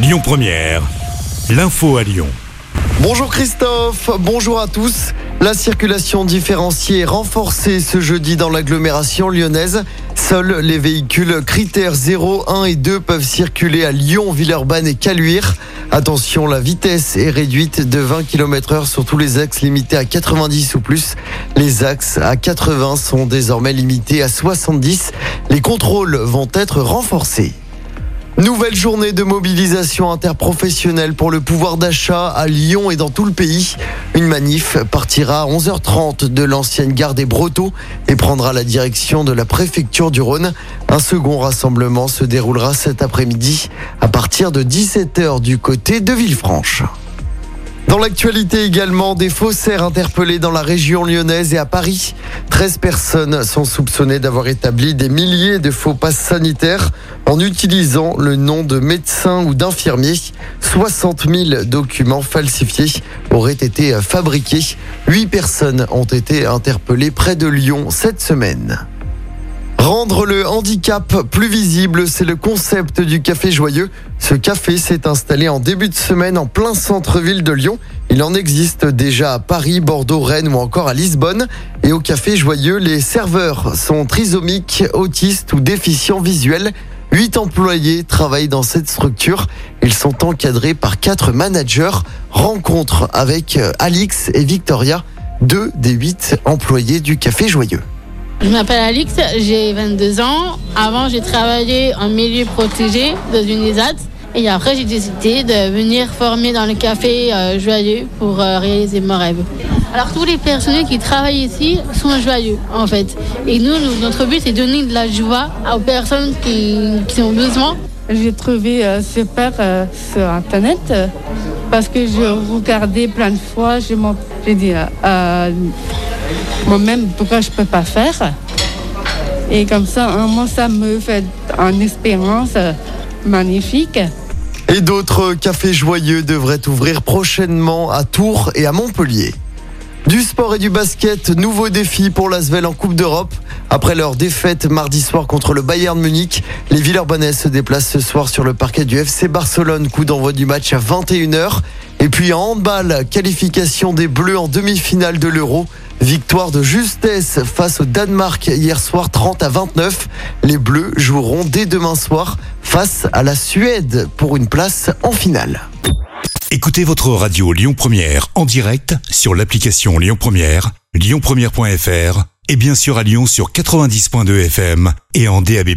Lyon Première, l'info à Lyon. Bonjour Christophe, bonjour à tous. La circulation différenciée est renforcée ce jeudi dans l'agglomération lyonnaise. Seuls les véhicules critères 0, 1 et 2 peuvent circuler à Lyon, Villeurbanne et Caluire. Attention, la vitesse est réduite de 20 km heure sur tous les axes limités à 90 ou plus. Les axes à 80 sont désormais limités à 70. Les contrôles vont être renforcés. Nouvelle journée de mobilisation interprofessionnelle pour le pouvoir d'achat à Lyon et dans tout le pays. Une manif partira à 11h30 de l'ancienne gare des Brotteaux et prendra la direction de la préfecture du Rhône. Un second rassemblement se déroulera cet après-midi à partir de 17h du côté de Villefranche. Dans l'actualité également, des faussaires interpellés dans la région lyonnaise et à Paris. 13 personnes sont soupçonnées d'avoir établi des milliers de faux passes sanitaires en utilisant le nom de médecins ou d'infirmiers. 60 000 documents falsifiés auraient été fabriqués. 8 personnes ont été interpellées près de Lyon cette semaine. Rendre le handicap plus visible, c'est le concept du Café Joyeux. Ce café s'est installé en début de semaine en plein centre-ville de Lyon. Il en existe déjà à Paris, Bordeaux, Rennes ou encore à Lisbonne. Et au Café Joyeux, les serveurs sont trisomiques, autistes ou déficients visuels. Huit employés travaillent dans cette structure. Ils sont encadrés par quatre managers. Rencontre avec euh, Alix et Victoria, deux des huit employés du Café Joyeux. Je m'appelle Alix, j'ai 22 ans. Avant, j'ai travaillé en milieu protégé dans une ESAT. Et après, j'ai décidé de venir former dans le café euh, joyeux pour euh, réaliser mon rêve. Alors, tous les personnels qui travaillent ici sont joyeux, en fait. Et nous, notre but, c'est de donner de la joie aux personnes qui, ont besoin. J'ai trouvé super euh, sur Internet parce que je regardais plein de fois. Je m'en- j'ai dit moi-même pourquoi je peux pas faire? Et comme ça, hein, moi, ça me fait une expérience euh, magnifique. Et d'autres cafés joyeux devraient ouvrir prochainement à Tours et à Montpellier. Du sport et du basket, nouveau défi pour l'Asvel en Coupe d'Europe. Après leur défaite mardi soir contre le Bayern Munich, les Villeurbanais se déplacent ce soir sur le parquet du FC Barcelone. Coup d'envoi du match à 21h. Et puis en handball, qualification des Bleus en demi-finale de l'Euro. Victoire de justesse face au Danemark hier soir 30 à 29. Les Bleus joueront dès demain soir face à la Suède pour une place en finale. Écoutez votre radio Lyon Première en direct sur l'application Lyon Première, lyonpremière.fr et bien sûr à Lyon sur 90.2 FM et en DAB+.